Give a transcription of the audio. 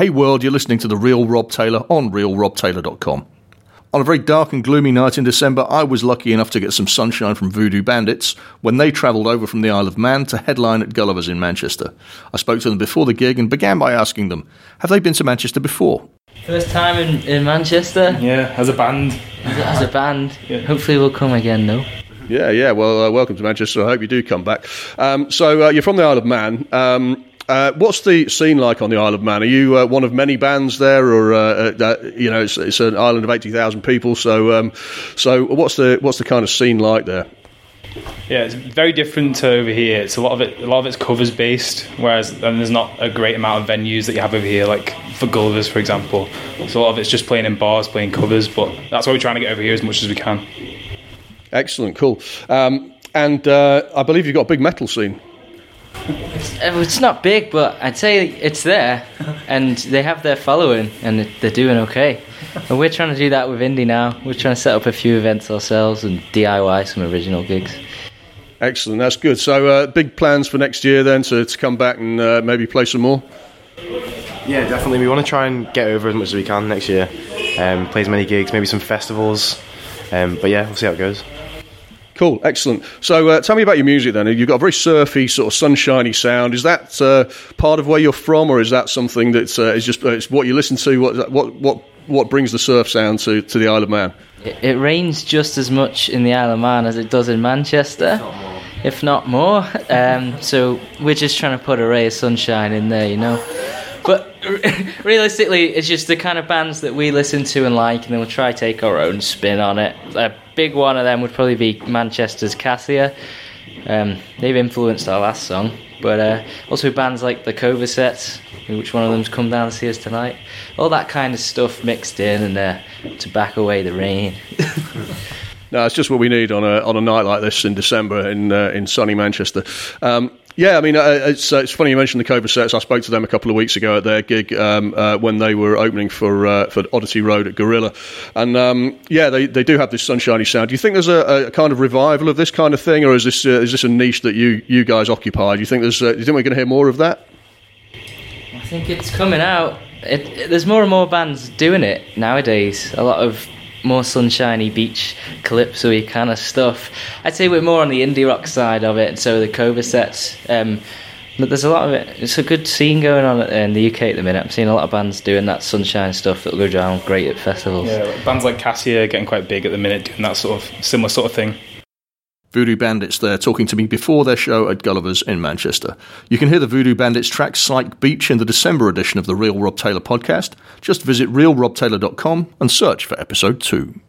Hey world, you're listening to The Real Rob Taylor on realrobtaylor.com. On a very dark and gloomy night in December, I was lucky enough to get some sunshine from Voodoo Bandits when they travelled over from the Isle of Man to headline at Gulliver's in Manchester. I spoke to them before the gig and began by asking them, have they been to Manchester before? First time in, in Manchester Yeah, as a band. as a, as a band. Yeah. Hopefully we'll come again though. Yeah, yeah. Well, uh, welcome to Manchester. I hope you do come back. Um, so uh, you're from the Isle of Man. Um, uh, what's the scene like on the Isle of Man? Are you uh, one of many bands there, or uh, uh, you know, it's, it's an island of eighty thousand people? So, um, so what's the what's the kind of scene like there? Yeah, it's very different to over here. It's a lot of it. A lot of it's covers based, whereas then there's not a great amount of venues that you have over here, like for Gulliver's, for example. So a lot of it's just playing in bars, playing covers. But that's why we're trying to get over here as much as we can. Excellent, cool. Um, and uh, I believe you've got a big metal scene. Uh, It's not big, but I'd say it's there, and they have their following, and they're doing okay. And we're trying to do that with indie now. We're trying to set up a few events ourselves and DIY some original gigs. Excellent, that's good. So, uh, big plans for next year then to, to come back and uh, maybe play some more. Yeah, definitely. We want to try and get over as much as we can next year. Um, play as many gigs, maybe some festivals. Um, but yeah, we'll see how it goes. Cool, excellent. So, uh, tell me about your music then. You've got a very surfy, sort of sunshiny sound. Is that uh, part of where you're from, or is that something that uh, is just uh, it's what you listen to? What what what what brings the surf sound to, to the Isle of Man? It, it rains just as much in the Isle of Man as it does in Manchester, if not more. Um, so we're just trying to put a ray of sunshine in there, you know. But realistically, it's just the kind of bands that we listen to and like, and then we'll try take our own spin on it. A big one of them would probably be Manchester's Cassia. Um, they've influenced our last song, but uh, also bands like the Covasettes, which one of them's come down to see us tonight. All that kind of stuff mixed in, and uh, to back away the rain. No, it's just what we need on a on a night like this in December in uh, in sunny Manchester. Um, yeah, I mean, uh, it's uh, it's funny you mentioned the Covasettes. I spoke to them a couple of weeks ago at their gig um, uh, when they were opening for uh, for Oddity Road at Gorilla, and um, yeah, they, they do have this sunshiny sound. Do you think there's a, a kind of revival of this kind of thing, or is this uh, is this a niche that you you guys occupy? Do you think there's uh, do you think we're going to hear more of that? I think it's coming out. It, it- there's more and more bands doing it nowadays. A lot of more sunshiny beach calypso kind of stuff. I'd say we're more on the indie rock side of it. So the Covasettes. Um, but there's a lot of it. It's a good scene going on in the UK at the minute. I'm seeing a lot of bands doing that sunshine stuff that'll go down great at festivals. Yeah, bands like Cassia getting quite big at the minute, doing that sort of similar sort of thing. Voodoo Bandits there talking to me before their show at Gulliver's in Manchester. You can hear the Voodoo Bandits track Psych Beach in the December edition of the Real Rob Taylor podcast. Just visit realrobtaylor.com and search for episode 2.